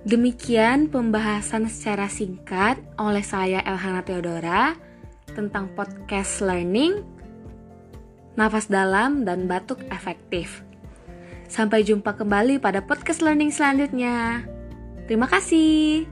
Demikian pembahasan secara singkat oleh saya Elhana Theodora tentang podcast learning, nafas dalam, dan batuk efektif. Sampai jumpa kembali pada podcast learning selanjutnya. Terima kasih.